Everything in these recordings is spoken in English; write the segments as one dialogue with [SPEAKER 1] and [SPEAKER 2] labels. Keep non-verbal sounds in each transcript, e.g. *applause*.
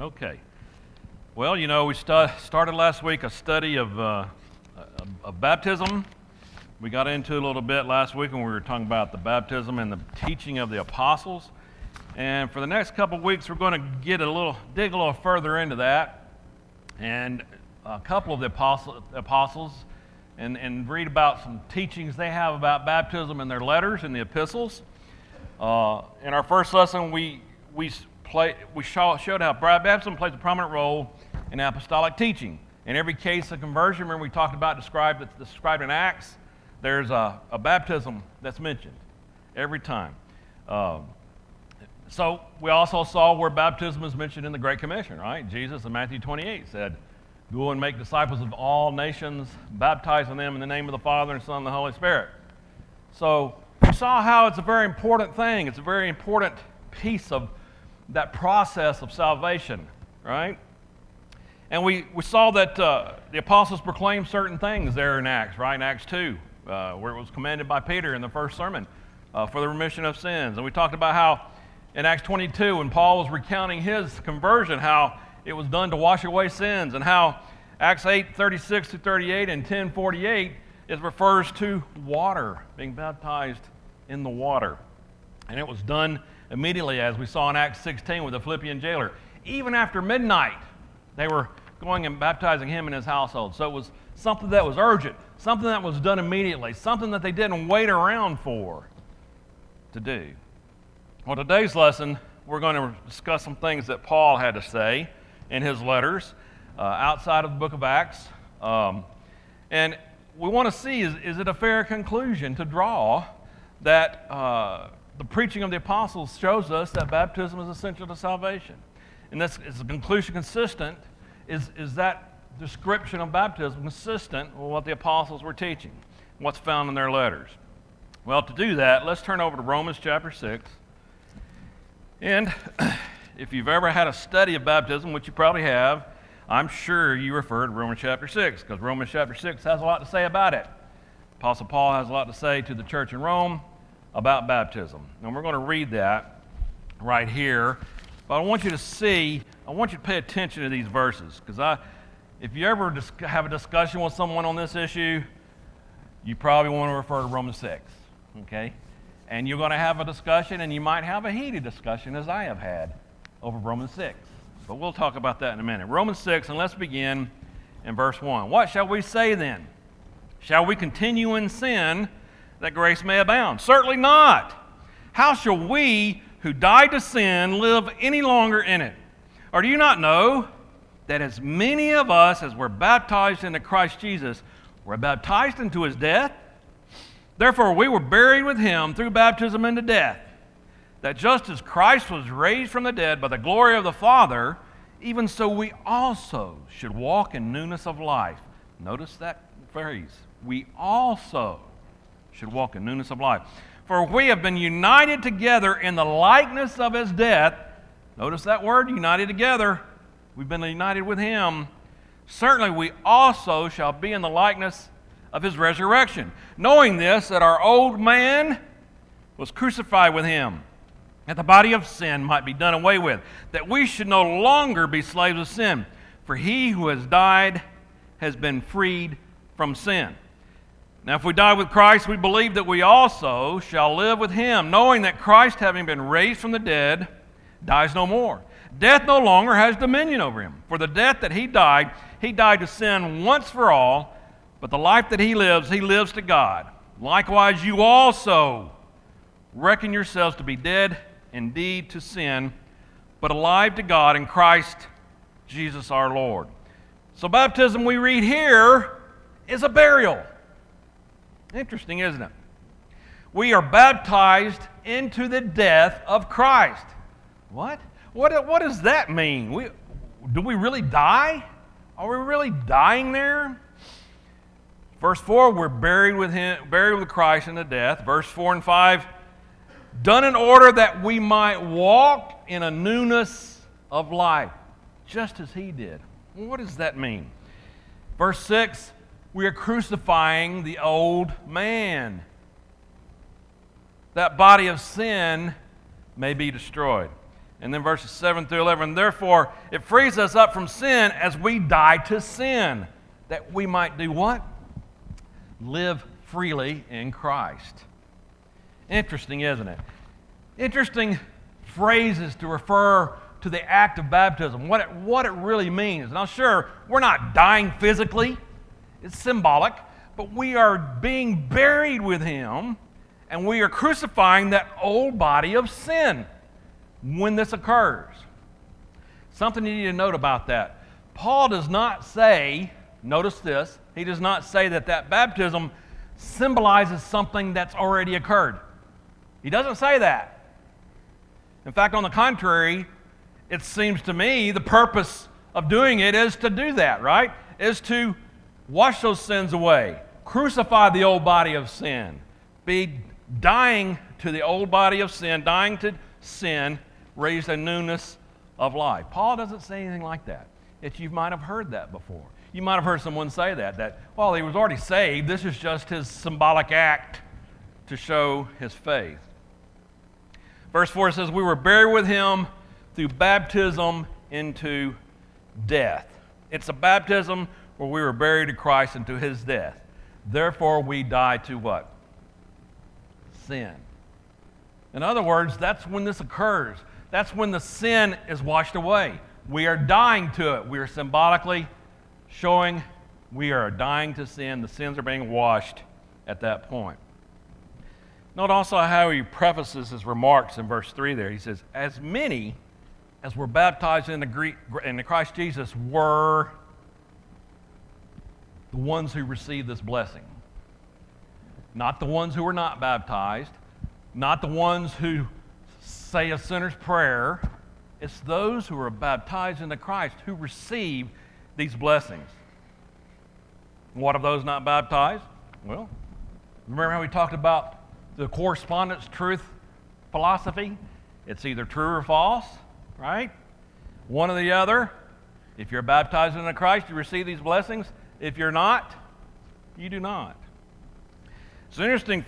[SPEAKER 1] Okay. Well, you know, we stu- started last week a study of, uh, of, baptism. We got into a little bit last week when we were talking about the baptism and the teaching of the apostles. And for the next couple of weeks, we're going to get a little, dig a little further into that, and a couple of the apostle, apostles, and, and read about some teachings they have about baptism in their letters and the epistles. Uh, in our first lesson, we we play, we show, showed how baptism plays a prominent role in apostolic teaching. In every case of conversion, remember we talked about described that's described in Acts. There's a, a baptism that's mentioned every time. Um, so we also saw where baptism is mentioned in the Great Commission, right? Jesus in Matthew 28 said, Go and make disciples of all nations, baptizing them in the name of the Father and Son and the Holy Spirit. So we saw how it's a very important thing. It's a very important piece of that process of salvation, right? And we, we saw that uh, the apostles proclaimed certain things there in Acts, right? In Acts 2, uh, where it was commanded by Peter in the first sermon uh, for the remission of sins. And we talked about how in Acts 22, when Paul was recounting his conversion, how it was done to wash away sins, and how Acts 8 36 to 38 and 10 48 it refers to water, being baptized in the water. And it was done immediately, as we saw in Acts 16 with the Philippian jailer. Even after midnight, they were going and baptizing him and his household. So it was something that was urgent, something that was done immediately, something that they didn't wait around for to do. Well, today's lesson, we're going to discuss some things that Paul had to say in his letters uh, outside of the book of Acts. Um, and we want to see is, is it a fair conclusion to draw that uh, the preaching of the apostles shows us that baptism is essential to salvation. And this is a conclusion consistent. Is, is that description of baptism consistent with what the apostles were teaching, what's found in their letters? Well, to do that, let's turn over to Romans chapter 6. And *clears throat* if you've ever had a study of baptism, which you probably have, I'm sure you refer to Romans chapter 6, because Romans chapter 6 has a lot to say about it. Apostle Paul has a lot to say to the church in Rome about baptism. And we're going to read that right here. But I want you to see, I want you to pay attention to these verses because I, if you ever dis- have a discussion with someone on this issue, you probably want to refer to Romans 6, okay? And you're going to have a discussion, and you might have a heated discussion, as I have had, over Romans 6. But we'll talk about that in a minute. Romans 6, and let's begin in verse 1. What shall we say then? Shall we continue in sin that grace may abound? Certainly not. How shall we who died to sin live any longer in it? Or do you not know that as many of us as were baptized into Christ Jesus were baptized into his death? Therefore, we were buried with him through baptism into death, that just as Christ was raised from the dead by the glory of the Father, even so we also should walk in newness of life. Notice that phrase. We also should walk in newness of life. For we have been united together in the likeness of his death. Notice that word, united together. We've been united with him. Certainly, we also shall be in the likeness of his resurrection, knowing this, that our old man was crucified with him, that the body of sin might be done away with, that we should no longer be slaves of sin. For he who has died has been freed from sin. Now, if we die with Christ, we believe that we also shall live with him, knowing that Christ, having been raised from the dead, dies no more. Death no longer has dominion over him. For the death that he died, he died to sin once for all, but the life that he lives, he lives to God. Likewise, you also reckon yourselves to be dead indeed to sin, but alive to God in Christ Jesus our Lord. So, baptism we read here is a burial. Interesting, isn't it? We are baptized into the death of Christ. What? What, what does that mean? We, do we really die? Are we really dying there? Verse 4, we're buried with him, buried with Christ in the death. Verse 4 and 5, done in order that we might walk in a newness of life, just as he did. What does that mean? Verse 6, we are crucifying the old man. That body of sin may be destroyed. And then verses 7 through 11. Therefore, it frees us up from sin as we die to sin, that we might do what? Live freely in Christ. Interesting, isn't it? Interesting phrases to refer to the act of baptism, what it, what it really means. Now, sure, we're not dying physically, it's symbolic, but we are being buried with Him and we are crucifying that old body of sin when this occurs. Something you need to note about that. Paul does not say, notice this, he does not say that that baptism symbolizes something that's already occurred. He doesn't say that. In fact, on the contrary, it seems to me the purpose of doing it is to do that, right? Is to wash those sins away, crucify the old body of sin, be dying to the old body of sin, dying to sin, raised a newness of life. Paul doesn't say anything like that. If you might have heard that before. You might have heard someone say that, that, well, he was already saved. This is just his symbolic act to show his faith. Verse 4 says, We were buried with him through baptism into death. It's a baptism where we were buried to Christ into his death. Therefore, we die to what? sin. In other words, that's when this occurs. That's when the sin is washed away. We are dying to it. We are symbolically showing we are dying to sin. The sins are being washed at that point. Note also how he prefaces his remarks in verse 3 there. He says, As many as were baptized in the, Greek, in the Christ Jesus were the ones who received this blessing not the ones who are not baptized, not the ones who say a sinner's prayer. It's those who are baptized into Christ who receive these blessings. What of those not baptized? Well, remember how we talked about the correspondence truth philosophy? It's either true or false, right? One or the other. If you're baptized into Christ, you receive these blessings. If you're not, you do not. It's interesting,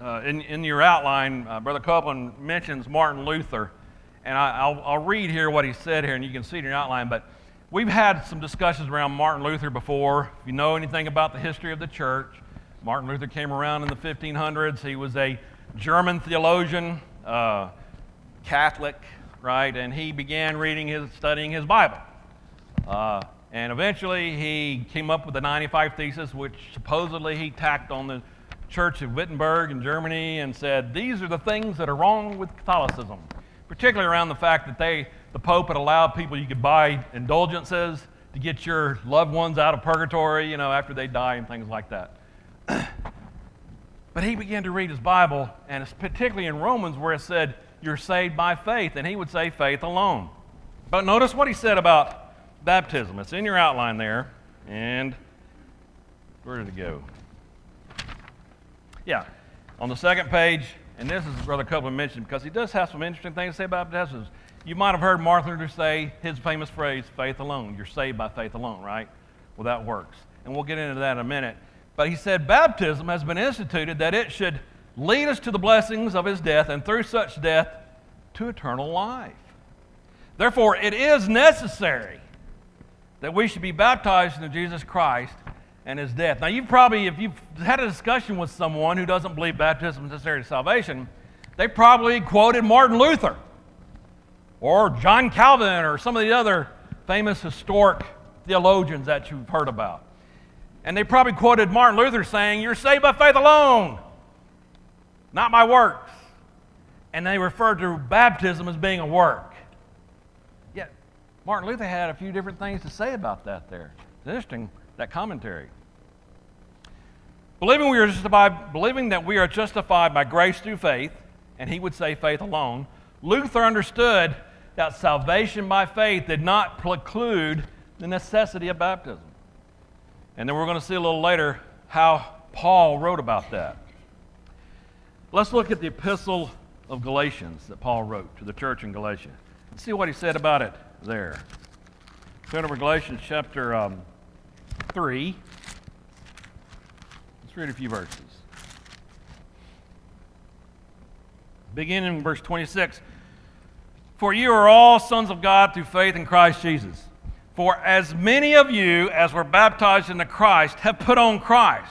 [SPEAKER 1] uh, in, in your outline, uh, Brother Copeland mentions Martin Luther, and I, will I'll read here what he said here, and you can see it in your outline. But we've had some discussions around Martin Luther before. If you know anything about the history of the church, Martin Luther came around in the 1500s. He was a German theologian, uh, Catholic, right? And he began reading his, studying his Bible. Uh, and eventually he came up with the 95 Thesis, which supposedly he tacked on the church of Wittenberg in Germany and said, These are the things that are wrong with Catholicism, particularly around the fact that they, the Pope had allowed people, you could buy indulgences to get your loved ones out of purgatory, you know, after they die and things like that. *clears throat* but he began to read his Bible, and it's particularly in Romans where it said, You're saved by faith, and he would say faith alone. But notice what he said about baptism. It's in your outline there, and where did it go? Yeah, on the second page, and this is Brother Copeland mentioned because he does have some interesting things to say about baptism. You might have heard Martin Luther say his famous phrase, faith alone. You're saved by faith alone, right? Well, that works. And we'll get into that in a minute. But he said baptism has been instituted that it should lead us to the blessings of his death and through such death to eternal life. Therefore, it is necessary that we should be baptized into Jesus Christ and his death. Now, you've probably, if you've had a discussion with someone who doesn't believe baptism is necessary to salvation, they probably quoted Martin Luther or John Calvin or some of the other famous historic theologians that you've heard about. And they probably quoted Martin Luther saying, You're saved by faith alone, not by works. And they referred to baptism as being a work. Martin Luther had a few different things to say about that there. It's interesting, that commentary. Believing, we are justified, believing that we are justified by grace through faith, and he would say faith alone, Luther understood that salvation by faith did not preclude the necessity of baptism. And then we're going to see a little later how Paul wrote about that. Let's look at the epistle of Galatians that Paul wrote to the church in Galatia. Let's see what he said about it there. Turn over Galatians chapter um, 3 read a few verses. Beginning in verse 26. For you are all sons of God through faith in Christ Jesus. For as many of you as were baptized into Christ have put on Christ.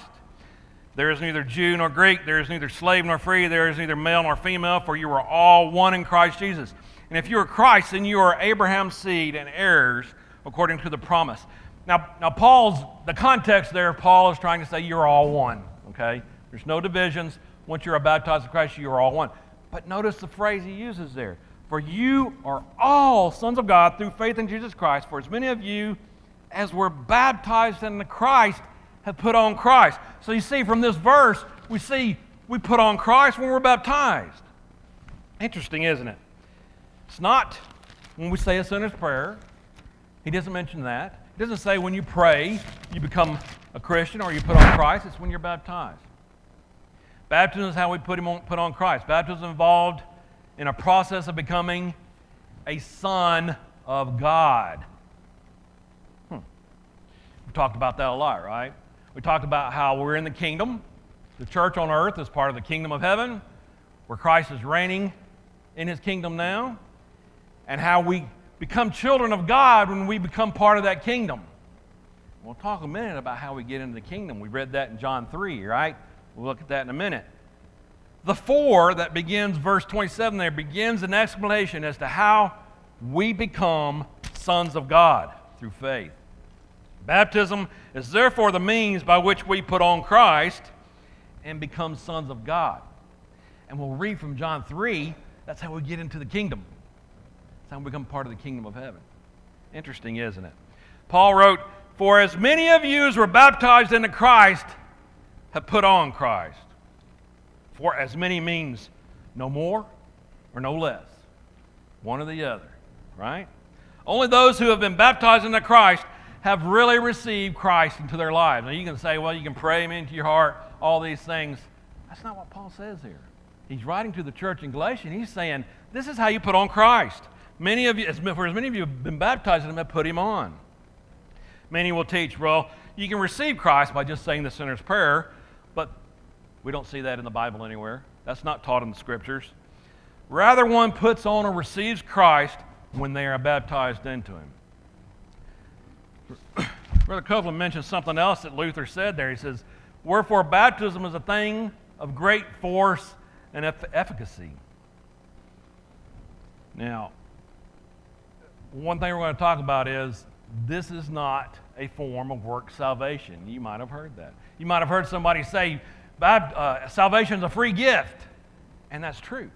[SPEAKER 1] There is neither Jew nor Greek, there is neither slave nor free, there is neither male nor female, for you are all one in Christ Jesus. And if you are Christ, then you are Abraham's seed and heirs according to the promise. Now, now Paul's the context there, Paul is trying to say you're all one. Okay? There's no divisions. Once you're baptized in Christ, you are all one. But notice the phrase he uses there. For you are all sons of God through faith in Jesus Christ. For as many of you as were baptized into Christ have put on Christ. So you see, from this verse, we see we put on Christ when we're baptized. Interesting, isn't it? It's not when we say a sinner's prayer. He doesn't mention that. He doesn't say when you pray, you become a Christian or you put on Christ. It's when you're baptized. Baptism is how we put, him on, put on Christ. Baptism is involved in a process of becoming a son of God. Hmm. We talked about that a lot, right? We talked about how we're in the kingdom. The church on earth is part of the kingdom of heaven, where Christ is reigning in his kingdom now, and how we become children of God when we become part of that kingdom. We'll talk a minute about how we get into the kingdom. We read that in John 3, right? We'll look at that in a minute. The for that begins verse 27 there begins an explanation as to how we become sons of God through faith. Baptism is therefore the means by which we put on Christ and become sons of God. And we'll read from John 3, that's how we get into the kingdom. That's how we become part of the kingdom of heaven. Interesting, isn't it? Paul wrote, For as many of you as were baptized into Christ have put on Christ. For as many means no more or no less. One or the other, right? Only those who have been baptized into Christ have really received Christ into their lives. Now you can say, well, you can pray him into your heart, all these things. That's not what Paul says here. He's writing to the church in Galatia, he's saying, this is how you put on Christ. Many of you, for as many of you have been baptized in him, have put him on. Many will teach, well, you can receive Christ by just saying the sinner's prayer, but we don't see that in the Bible anywhere. That's not taught in the scriptures. Rather, one puts on or receives Christ when they are baptized into him. Brother Copeland mentions something else that Luther said there. He says, Wherefore baptism is a thing of great force and efficacy. Now, one thing we're going to talk about is this is not a form of work salvation. You might have heard that. You might have heard somebody say, uh, salvation is a free gift. And that's true.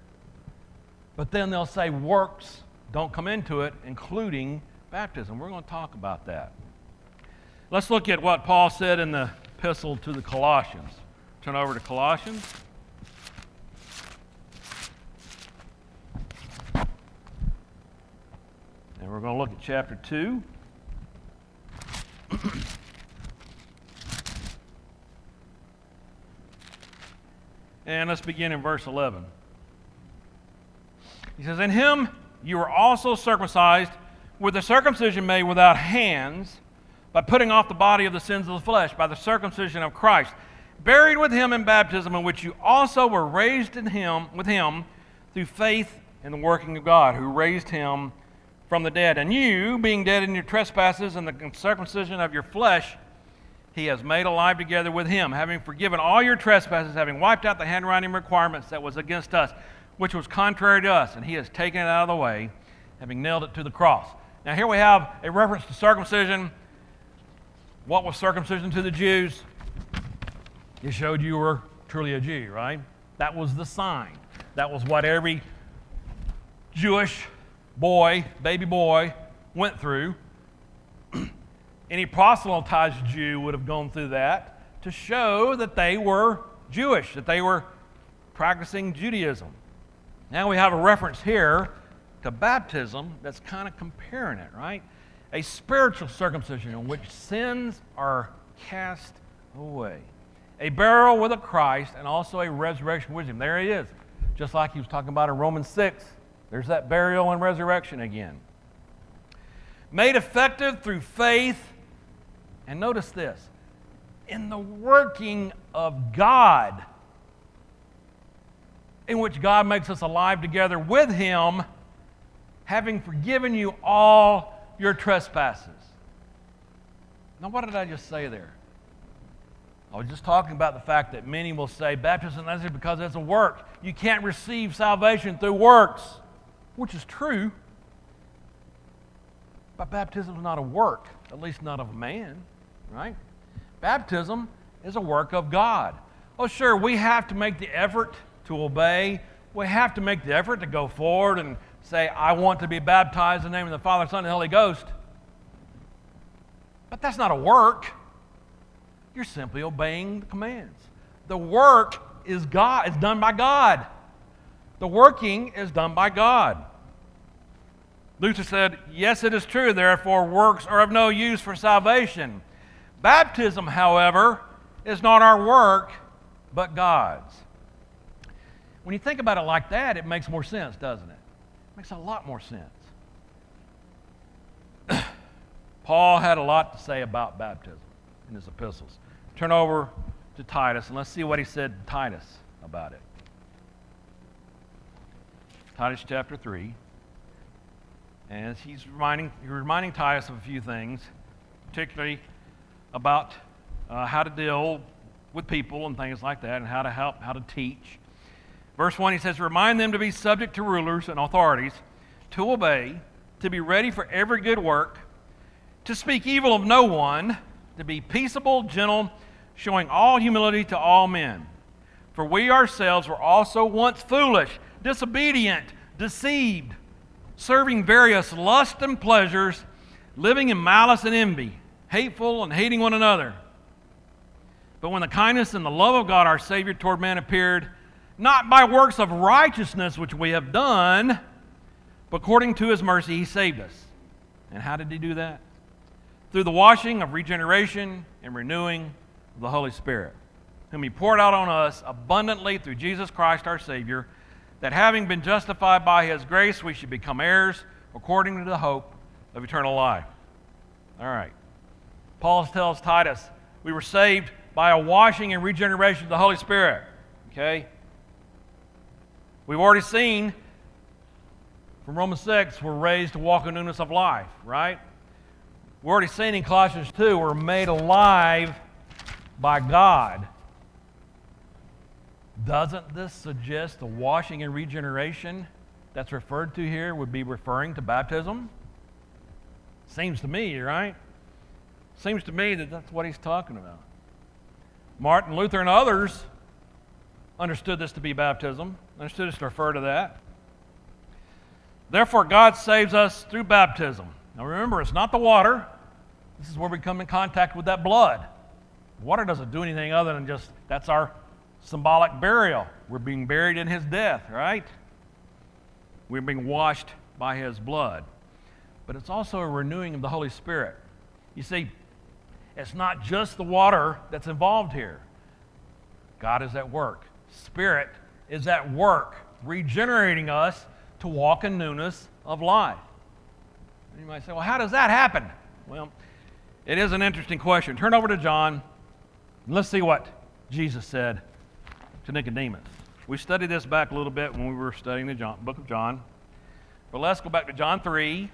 [SPEAKER 1] But then they'll say works don't come into it, including baptism. We're going to talk about that. Let's look at what Paul said in the epistle to the Colossians. Turn over to Colossians. And we're going to look at chapter 2. *clears throat* and let's begin in verse 11. He says, In him you were also circumcised with the circumcision made without hands by putting off the body of the sins of the flesh by the circumcision of Christ, buried with him in baptism, in which you also were raised in him with him through faith in the working of God, who raised him from the dead. And you, being dead in your trespasses and the circumcision of your flesh, he has made alive together with him, having forgiven all your trespasses, having wiped out the handwriting requirements that was against us, which was contrary to us, and he has taken it out of the way, having nailed it to the cross. Now, here we have a reference to circumcision what was circumcision to the Jews? It showed you were truly a Jew, right? That was the sign. That was what every Jewish boy, baby boy, went through. *clears throat* Any proselytized Jew would have gone through that to show that they were Jewish, that they were practicing Judaism. Now we have a reference here to baptism that's kind of comparing it, right? a spiritual circumcision in which sins are cast away, a burial with a Christ, and also a resurrection with him. There he is, just like he was talking about in Romans 6. There's that burial and resurrection again. Made effective through faith, and notice this in the working of God, in which God makes us alive together with Him having forgiven you all your trespasses. Now, what did I just say there? I was just talking about the fact that many will say baptism is because it's a work. You can't receive salvation through works, which is true. But baptism is not a work, at least not of a man, right? Baptism is a work of God. Oh, sure, we have to make the effort to obey. We have to make the effort to go forward and say, I want to be baptized in the name of the Father, Son, and Holy Ghost. But that's not a work. You're simply obeying the commands. The work is God, is done by God. The working is done by God. Luther said, Yes, it is true, therefore, works are of no use for salvation. Baptism, however, is not our work, but God's. When you think about it like that, it makes more sense, doesn't it? Makes a lot more sense. *clears throat* Paul had a lot to say about baptism in his epistles. Turn over to Titus and let's see what he said to Titus about it. Titus chapter 3. And he's reminding, he's reminding Titus of a few things, particularly about uh, how to deal with people and things like that, and how to help, how to teach. Verse 1, he says, Remind them to be subject to rulers and authorities, to obey, to be ready for every good work, to speak evil of no one, to be peaceable, gentle, showing all humility to all men. For we ourselves were also once foolish, disobedient, deceived serving various lusts and pleasures, living in malice and envy, hateful and hating one another. But when the kindness and the love of God our Savior toward man appeared, not by works of righteousness which we have done, but according to his mercy he saved us. And how did he do that? Through the washing of regeneration and renewing of the Holy Spirit, whom he poured out on us abundantly through Jesus Christ our Savior that having been justified by his grace, we should become heirs according to the hope of eternal life. All right. Paul tells Titus, we were saved by a washing and regeneration of the Holy Spirit. Okay? We've already seen from Romans 6, we're raised to walk in newness of life, right? We're already seen in Colossians 2, we're made alive by God doesn't this suggest the washing and regeneration that's referred to here would be referring to baptism? Seems to me, right? Seems to me that that's what he's talking about. Martin Luther and others understood this to be baptism, understood this to refer to that. Therefore, God saves us through baptism. Now remember, it's not the water. This is where we come in contact with that blood. Water doesn't do anything other than just, that's our symbolic burial. We're being buried in his death, right? We're being washed by his blood. But it's also a renewing of the Holy Spirit. You see, it's not just the water that's involved here. God is at work. Spirit is at work, regenerating us to walk in newness of life. And you might say, well, how does that happen? Well, it is an interesting question. Turn over to John, and let's see what Jesus said to Nicodemus. We studied this back a little bit when we were studying the John, book of John. But let's go back to John 3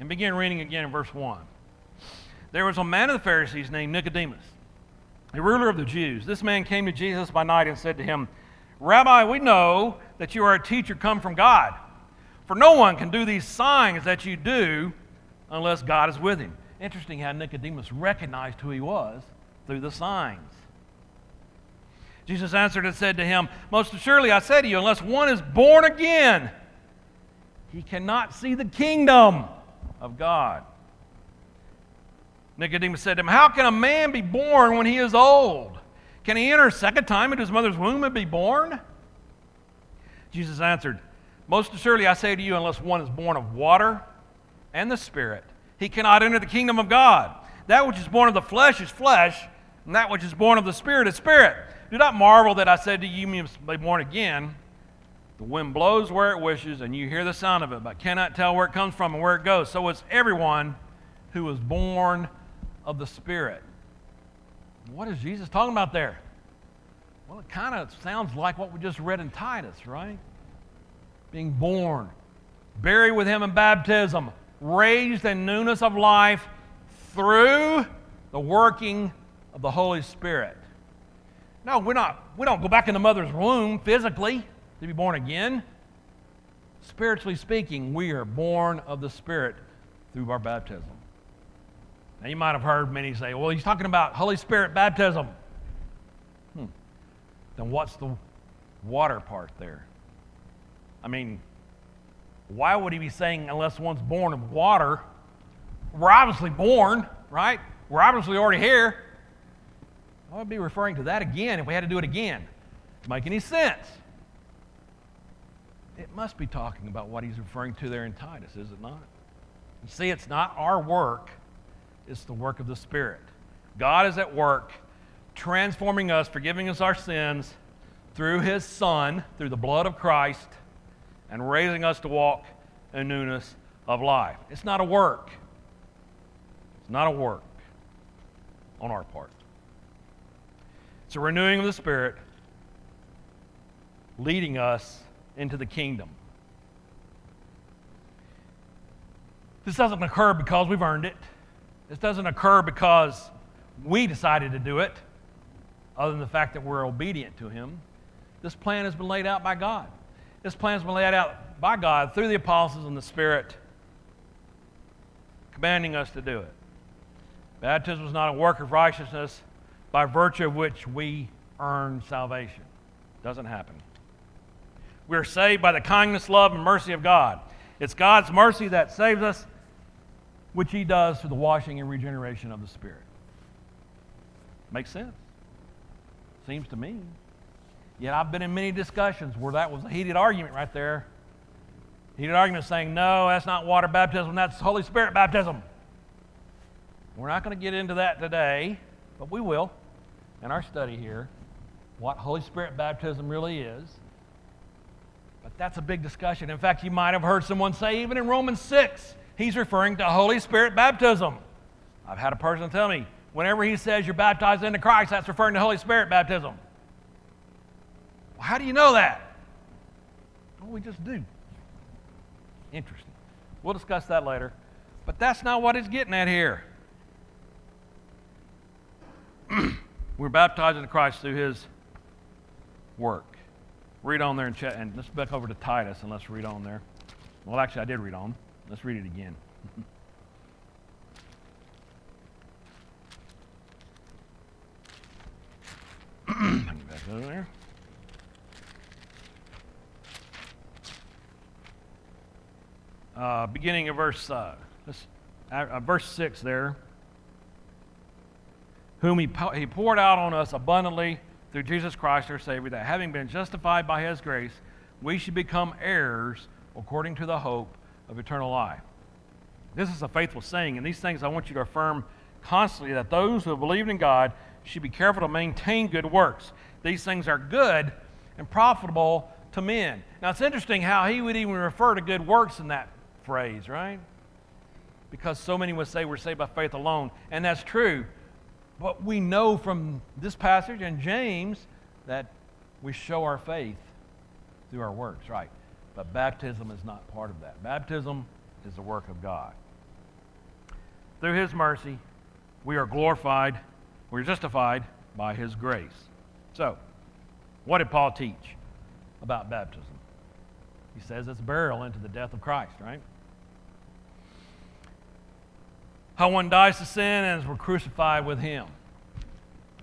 [SPEAKER 1] and begin reading again in verse 1. There was a man of the Pharisees named Nicodemus, a ruler of the Jews. This man came to Jesus by night and said to him, Rabbi, we know that you are a teacher come from God. For no one can do these signs that you do unless God is with him. Interesting how Nicodemus recognized who he was through the signs. Jesus answered and said to him, Most assuredly I say to you, unless one is born again, he cannot see the kingdom of God. Nicodemus said to him, How can a man be born when he is old? Can he enter a second time into his mother's womb and be born? Jesus answered, Most assuredly I say to you, unless one is born of water and the Spirit, he cannot enter the kingdom of God. That which is born of the flesh is flesh, and that which is born of the Spirit is spirit. Do not marvel that I said to you, you must be born again. The wind blows where it wishes, and you hear the sound of it, but cannot tell where it comes from and where it goes. So is everyone who is born of the Spirit. What is Jesus talking about there? Well, it kind of sounds like what we just read in Titus, right? Being born buried with him in baptism, raised in newness of life through the working of the Holy Spirit. No, we're not, we don't go back in the mother's womb physically to be born again. Spiritually speaking, we are born of the Spirit through our baptism. Now, you might have heard many say, well, he's talking about Holy Spirit baptism. Hmm. Then what's the water part there? I mean, why would he be saying unless one's born of water? We're obviously born, right? We're obviously already here. I would be referring to that again if we had to do it again. Make any sense? It must be talking about what he's referring to there in Titus, is it not? You see, it's not our work, it's the work of the Spirit. God is at work transforming us, forgiving us our sins through his Son, through the blood of Christ, and raising us to walk in newness of life. It's not a work. It's not a work on our part. It's a renewing of the Spirit leading us into the kingdom. This doesn't occur because we've earned it. This doesn't occur because we decided to do it, other than the fact that we're obedient to Him. This plan has been laid out by God. This plan has been laid out by God through the apostles and the Spirit, commanding us to do it. Baptism is not a work of righteousness by virtue of which we earn salvation. It Doesn't happen. We are saved by the kindness, love, and mercy of God. It's God's mercy that saves us, which He does through the washing and regeneration of the Spirit. Makes sense? Seems to me. Yet I've been in many discussions where that was a heated argument right there. Heated argument saying, no, that's not water baptism, that's Holy Spirit baptism. We're not going to get into that today, but we will in our study here what Holy Spirit baptism really is. But that's a big discussion. In fact, you might have heard someone say, even in Romans 6, he's referring to Holy Spirit baptism. I've had a person tell me, whenever he says you're baptized into Christ, that's referring to Holy Spirit baptism. Well, how do you know that? Well, we just do. Interesting. We'll discuss that later. But that's not what he's getting at here. *clears throat* We're baptized into Christ through his work. Read on there and and let's back over to Titus and let's read on there. Well, actually, I did read on. Let's read it again. back over there. Uh, beginning of verse, uh, uh, verse 6 there. Whom he, he poured out on us abundantly through Jesus Christ our Savior, that having been justified by his grace, we should become heirs according to the hope of eternal life. This is a faithful saying, and these things I want you to affirm constantly that those who have believed in God should be careful to maintain good works. These things are good and profitable to men. Now, it's interesting how he would even refer to good works in that phrase, right? Because so many would say we're saved by faith alone, and that's true. But we know from this passage and James that we show our faith through our works, right? But baptism is not part of that. Baptism is the work of God. Through His mercy, we are glorified, we're justified by His grace. So, what did Paul teach about baptism? He says it's burial into the death of Christ, right? how one dies to sin and is we're crucified with him.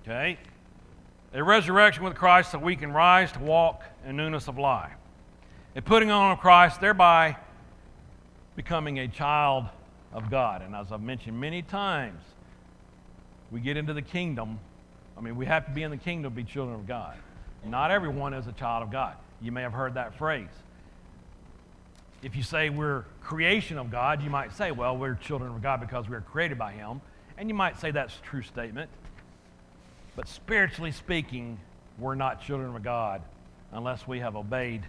[SPEAKER 1] Okay? A resurrection with Christ so we can rise to walk in newness of life. A putting on Christ, thereby becoming a child of God. And as I've mentioned many times, we get into the kingdom. I mean, we have to be in the kingdom to be children of God. Not everyone is a child of God. You may have heard that phrase. If you say we're creation of God, you might say, well, we're children of God because we are created by Him. And you might say that's a true statement. But spiritually speaking, we're not children of God unless we have obeyed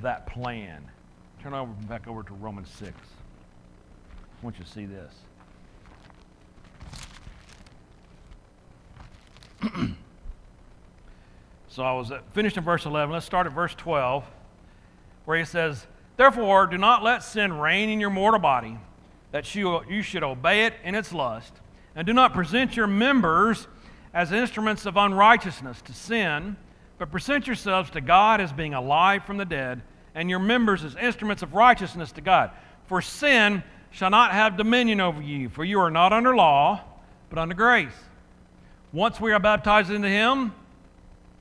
[SPEAKER 1] that plan. Turn over back over to Romans 6. I want you to see this. *clears throat* so I was uh, finished in verse 11. Let's start at verse 12 where he says, Therefore, do not let sin reign in your mortal body, that you, you should obey it in its lust. And do not present your members as instruments of unrighteousness to sin, but present yourselves to God as being alive from the dead, and your members as instruments of righteousness to God. For sin shall not have dominion over you, for you are not under law, but under grace. Once we are baptized into Him,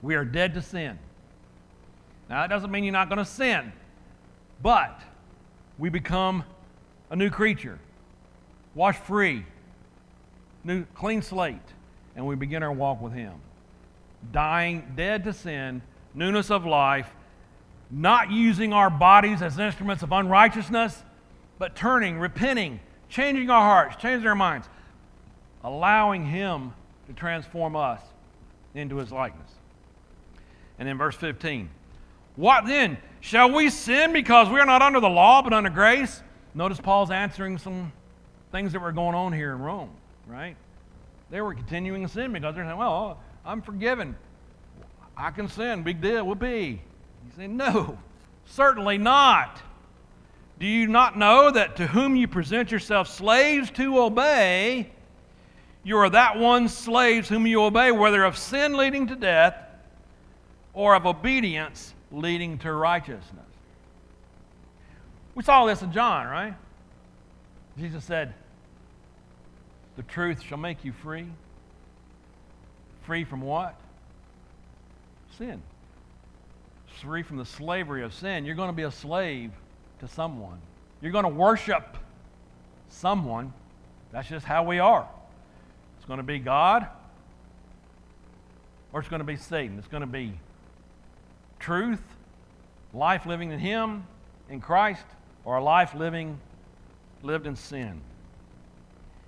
[SPEAKER 1] we are dead to sin. Now, that doesn't mean you're not going to sin, but we become a new creature, washed free, new clean slate, and we begin our walk with Him. Dying, dead to sin, newness of life, not using our bodies as instruments of unrighteousness, but turning, repenting, changing our hearts, changing our minds, allowing Him to transform us into His likeness. And in verse 15, what then? Shall we sin because we are not under the law but under grace? Notice Paul's answering some things that were going on here in Rome, right? They were continuing to sin because they're saying, well, I'm forgiven. I can sin. Big deal. Will be. He said, no, certainly not. Do you not know that to whom you present yourself slaves to obey, you are that one's slaves whom you obey, whether of sin leading to death or of obedience leading to righteousness. We saw this in John, right? Jesus said, The truth shall make you free. Free from what? Sin. Free from the slavery of sin. You're going to be a slave to someone. You're going to worship someone. That's just how we are. It's going to be God or it's going to be Satan. It's going to be truth, life living in Him, in Christ, or a life living, lived in sin.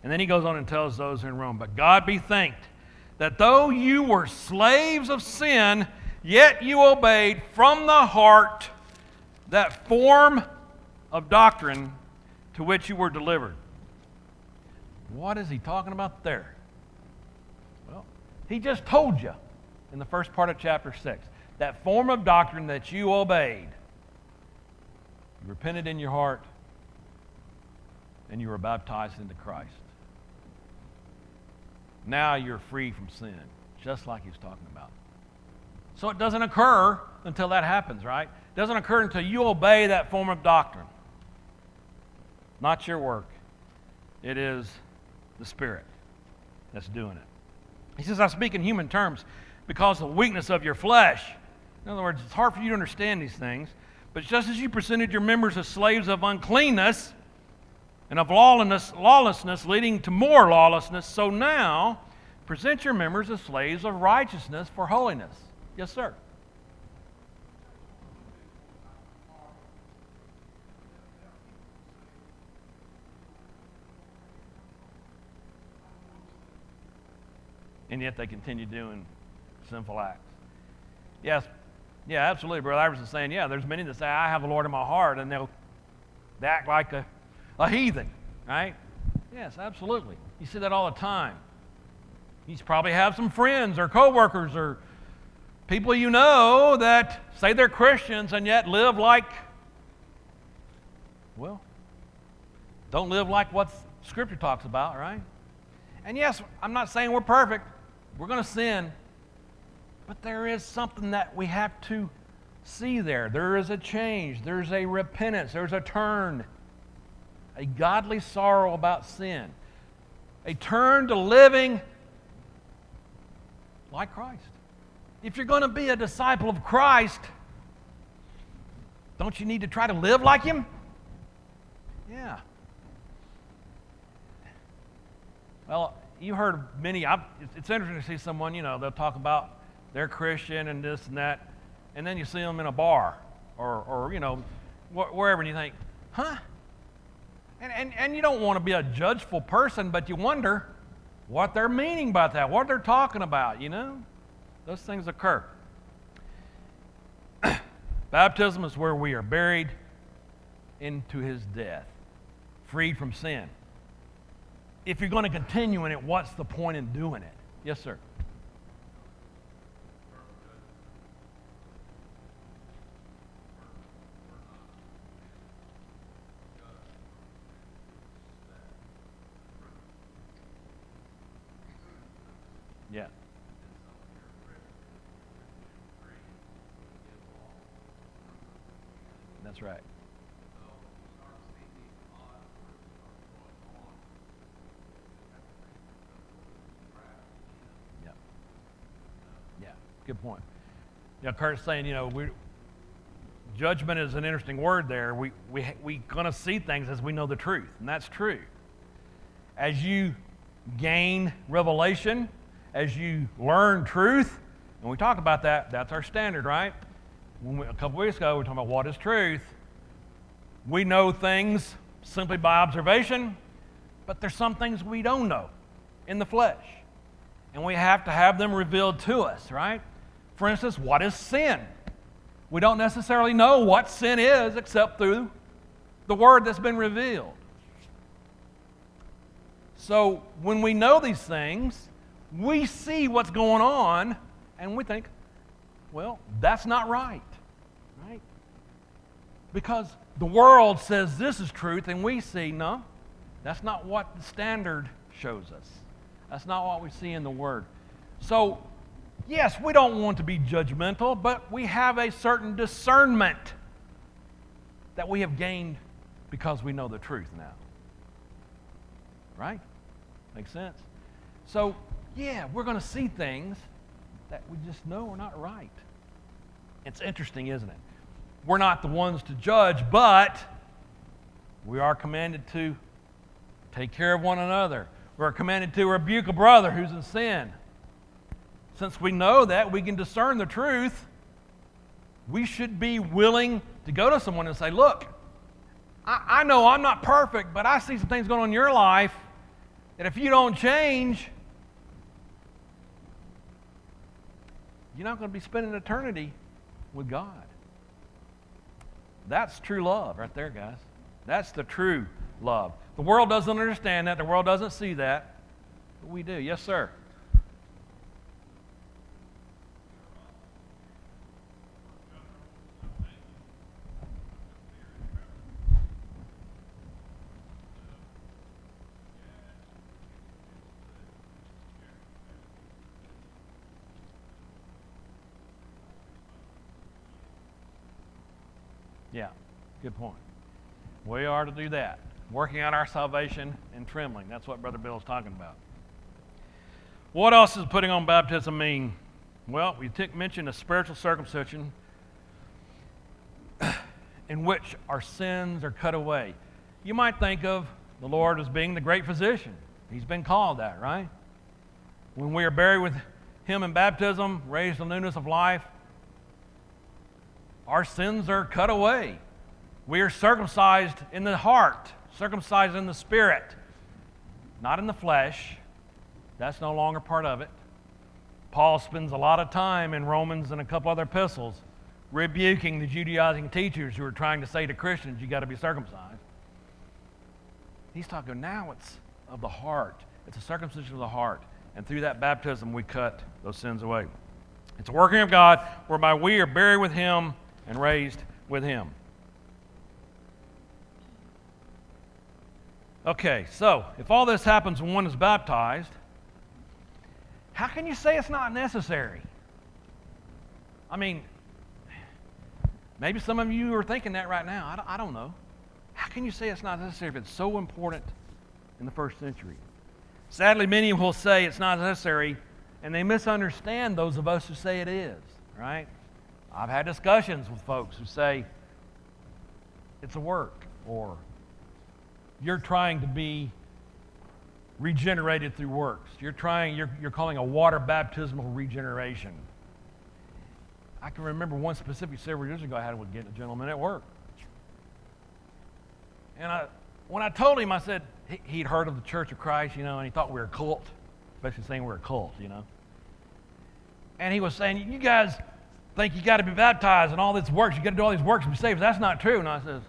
[SPEAKER 1] And then he goes on and tells those in Rome, But God be thanked that though you were slaves of sin, yet you obeyed from the heart that form of doctrine to which you were delivered. What is he talking about there? Well, he just told you in the first part of chapter 6 that form of doctrine that you obeyed. You repented in your heart, and you were baptized into Christ. Now you're free from sin, just like he's talking about. So it doesn't occur until that happens, right? It doesn't occur until you obey that form of doctrine. Not your work, it is the Spirit that's doing it. He says, I speak in human terms because of the weakness of your flesh. In other words, it's hard for you to understand these things. But just as you presented your members as slaves of uncleanness and of lawlessness, lawlessness leading to more lawlessness, so now present your members as slaves of righteousness for holiness. Yes, sir. And yet they continue doing sinful acts. Yes, yeah, absolutely. Brother Iverson saying, yeah, there's many that say, I have the Lord in my heart, and they'll they act like a, a heathen, right? Yes, absolutely. You see that all the time. You probably have some friends or coworkers or people you know that say they're Christians and yet live like, well, don't live like what Scripture talks about, right? And yes, I'm not saying we're perfect. We're going to sin. But there is something that we have to see there. There is a change, there's a repentance, there's a turn, a godly sorrow about sin, a turn to living like Christ. If you're going to be a disciple of Christ, don't you need to try to live like Him? Yeah. Well, you heard many. I've, it's interesting to see someone, you know, they'll talk about they're Christian and this and that, and then you see them in a bar or, or you know, wh- wherever, and you think, huh? And, and, and you don't want to be a judgeful person, but you wonder what they're meaning by that, what they're talking about, you know? Those things occur. *clears throat* Baptism is where we are buried into his death, freed from sin. If you're going to continue in it, what's the point in doing it? Yes, sir. Yeah. That's right. Yeah. Yeah. Good point. Yeah, Kurt's saying, you know, we judgment is an interesting word there. We we we gonna see things as we know the truth, and that's true. As you gain revelation, as you learn truth, and we talk about that, that's our standard, right? We, a couple weeks ago, we were talking about what is truth. We know things simply by observation, but there's some things we don't know in the flesh. And we have to have them revealed to us, right? For instance, what is sin? We don't necessarily know what sin is except through the word that's been revealed. So when we know these things, we see what's going on and we think, well, that's not right. Right? Because the world says this is truth and we see, no, that's not what the standard shows us. That's not what we see in the word. So, yes, we don't want to be judgmental, but we have a certain discernment that we have gained because we know the truth now. Right? Makes sense? So, yeah, we're going to see things that we just know are not right. It's interesting, isn't it? We're not the ones to judge, but we are commanded to take care of one another. We're commanded to rebuke a brother who's in sin. Since we know that, we can discern the truth. We should be willing to go to someone and say, Look, I, I know I'm not perfect, but I see some things going on in your life that if you don't change, you're not going to be spending eternity with God. That's true love right there, guys. That's the true love. The world doesn't understand that. The world doesn't see that. But we do. Yes, sir. Yeah, good point. We are to do that, working out our salvation and trembling. That's what Brother Bill is talking about. What else does putting on baptism mean? Well, we t- mentioned a spiritual circumcision *clears throat* in which our sins are cut away. You might think of the Lord as being the great physician. He's been called that, right? When we are buried with Him in baptism, raised in newness of life, our sins are cut away. We are circumcised in the heart, circumcised in the spirit, not in the flesh. That's no longer part of it. Paul spends a lot of time in Romans and a couple other epistles rebuking the Judaizing teachers who are trying to say to Christians, you got to be circumcised. He's talking now it's of the heart. It's a circumcision of the heart. And through that baptism, we cut those sins away. It's a working of God whereby we are buried with Him and raised with him. Okay, so if all this happens when one is baptized, how can you say it's not necessary? I mean, maybe some of you are thinking that right now. I don't, I don't know. How can you say it's not necessary if it's so important in the first century? Sadly, many will say it's not necessary, and they misunderstand those of us who say it is, right? I've had discussions with folks who say it's a work or you're trying to be regenerated through works. You're trying, you're, you're calling a water baptismal regeneration. I can remember one specific several years ago I had with a gentleman at work. And I, when I told him, I said he, he'd heard of the Church of Christ, you know, and he thought we were a cult, especially saying we're a cult, you know. And he was saying, You guys, think you got to be baptized and all this works. You got to do all these works to be saved. That's not true. And I says,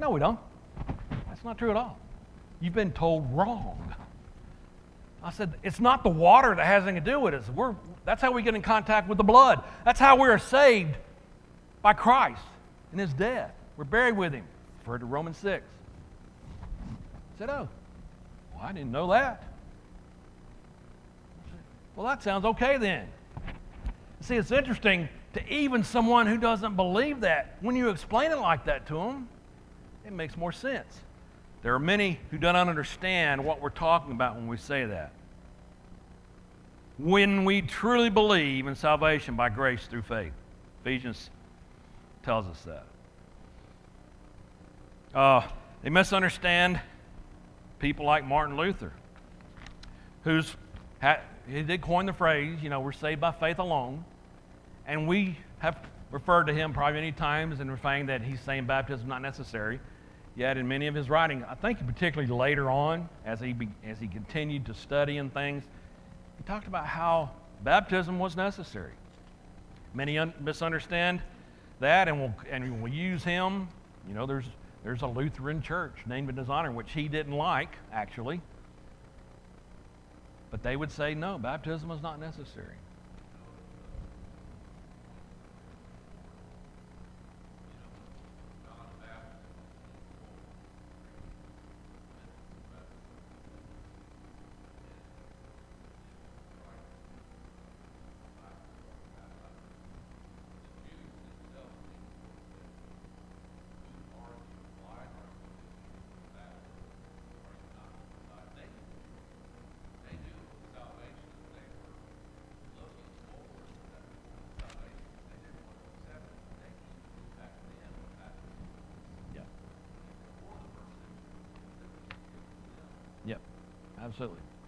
[SPEAKER 1] No, we don't. That's not true at all. You've been told wrong. I said, It's not the water that has anything to do with it. We're, that's how we get in contact with the blood. That's how we are saved by Christ in his death. We're buried with him. Referred to Romans 6. I said, Oh, well, I didn't know that. Well, that sounds okay then. See, it's interesting to even someone who doesn't believe that, when you explain it like that to them, it makes more sense. There are many who don't understand what we're talking about when we say that. When we truly believe in salvation by grace through faith, Ephesians tells us that. Uh, they misunderstand people like Martin Luther, who's he did coin the phrase, you know, we're saved by faith alone. And we have referred to him probably many times and we're saying that he's saying baptism is not necessary. Yet in many of his writing, I think particularly later on, as he, be, as he continued to study and things, he talked about how baptism was necessary. Many un- misunderstand that and will, and will use him. You know, there's, there's a Lutheran church named in his honor, which he didn't like, actually. But they would say, no, baptism is not necessary.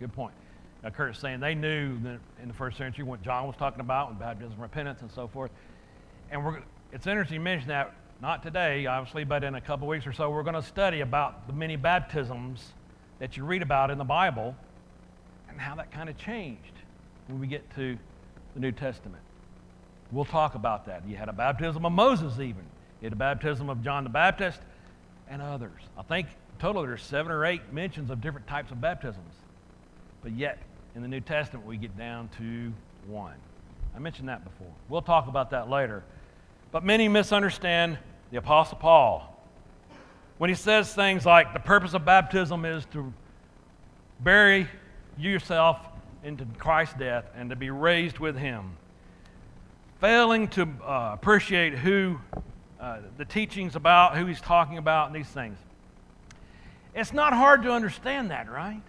[SPEAKER 1] Good point. Now, Kurt's saying they knew that in the first century what John was talking about with baptism, repentance, and so forth. And we're, it's interesting you mention that, not today, obviously, but in a couple weeks or so, we're going to study about the many baptisms that you read about in the Bible and how that kind of changed when we get to the New Testament. We'll talk about that. You had a baptism of Moses, even. You had a baptism of John the Baptist and others. I think total, there's seven or eight mentions of different types of baptisms. But yet, in the New Testament, we get down to one. I mentioned that before. We'll talk about that later. But many misunderstand the Apostle Paul when he says things like the purpose of baptism is to bury yourself into Christ's death and to be raised with him. Failing to uh, appreciate who uh, the teachings about, who he's talking about, and these things. It's not hard to understand that, right?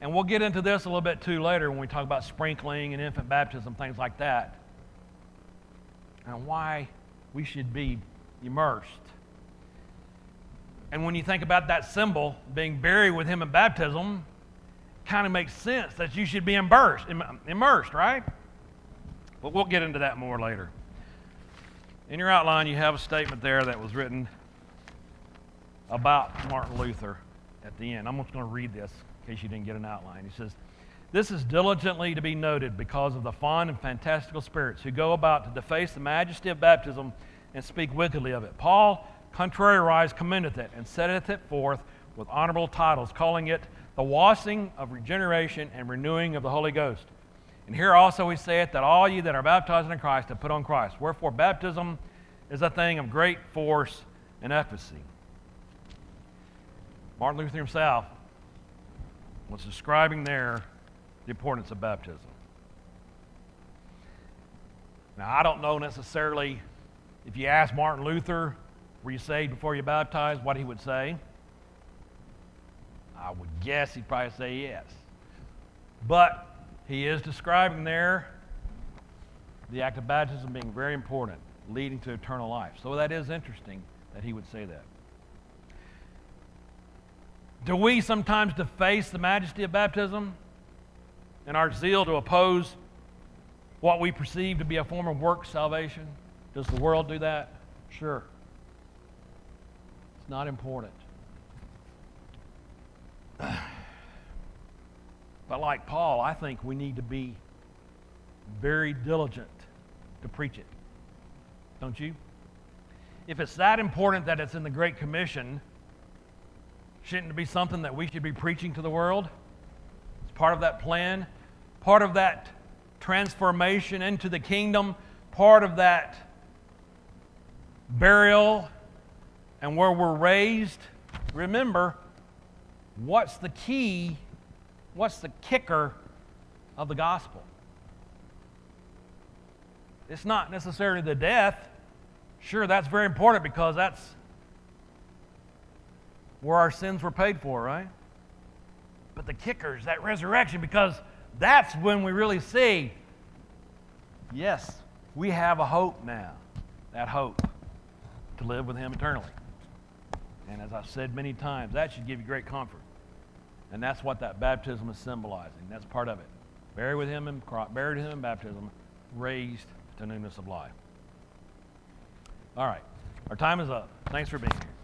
[SPEAKER 1] And we'll get into this a little bit too later when we talk about sprinkling and infant baptism, things like that, and why we should be immersed. And when you think about that symbol being buried with him in baptism, kind of makes sense that you should be immersed, immersed, right? But we'll get into that more later. In your outline, you have a statement there that was written about Martin Luther at the end. I'm just going to read this in case you didn't get an outline. He says, This is diligently to be noted because of the fond and fantastical spirits who go about to deface the majesty of baptism and speak wickedly of it. Paul, contrariwise, commendeth it and setteth it forth with honorable titles, calling it the washing of regeneration and renewing of the Holy Ghost. And here also he saith that all ye that are baptized in Christ have put on Christ. Wherefore baptism is a thing of great force and efficacy. Martin Luther himself was describing there the importance of baptism. Now, I don't know necessarily if you ask Martin Luther, were you saved before you baptized, what he would say. I would guess he'd probably say yes. But he is describing there the act of baptism being very important, leading to eternal life. So that is interesting that he would say that. Do we sometimes deface the majesty of baptism in our zeal to oppose what we perceive to be a form of work salvation? Does the world do that? Sure. It's not important. *sighs* But like Paul, I think we need to be very diligent to preach it. Don't you? If it's that important that it's in the Great Commission, Shouldn't it be something that we should be preaching to the world? It's part of that plan, part of that transformation into the kingdom, part of that burial and where we're raised. Remember, what's the key? What's the kicker of the gospel. It's not necessarily the death. Sure, that's very important because that's where our sins were paid for, right? But the kicker is that resurrection because that's when we really see yes, we have a hope now. That hope to live with Him eternally. And as I've said many times, that should give you great comfort. And that's what that baptism is symbolizing. That's part of it. Buried with Him in, buried Him in baptism, raised to newness of life. All right. Our time is up. Thanks for being here.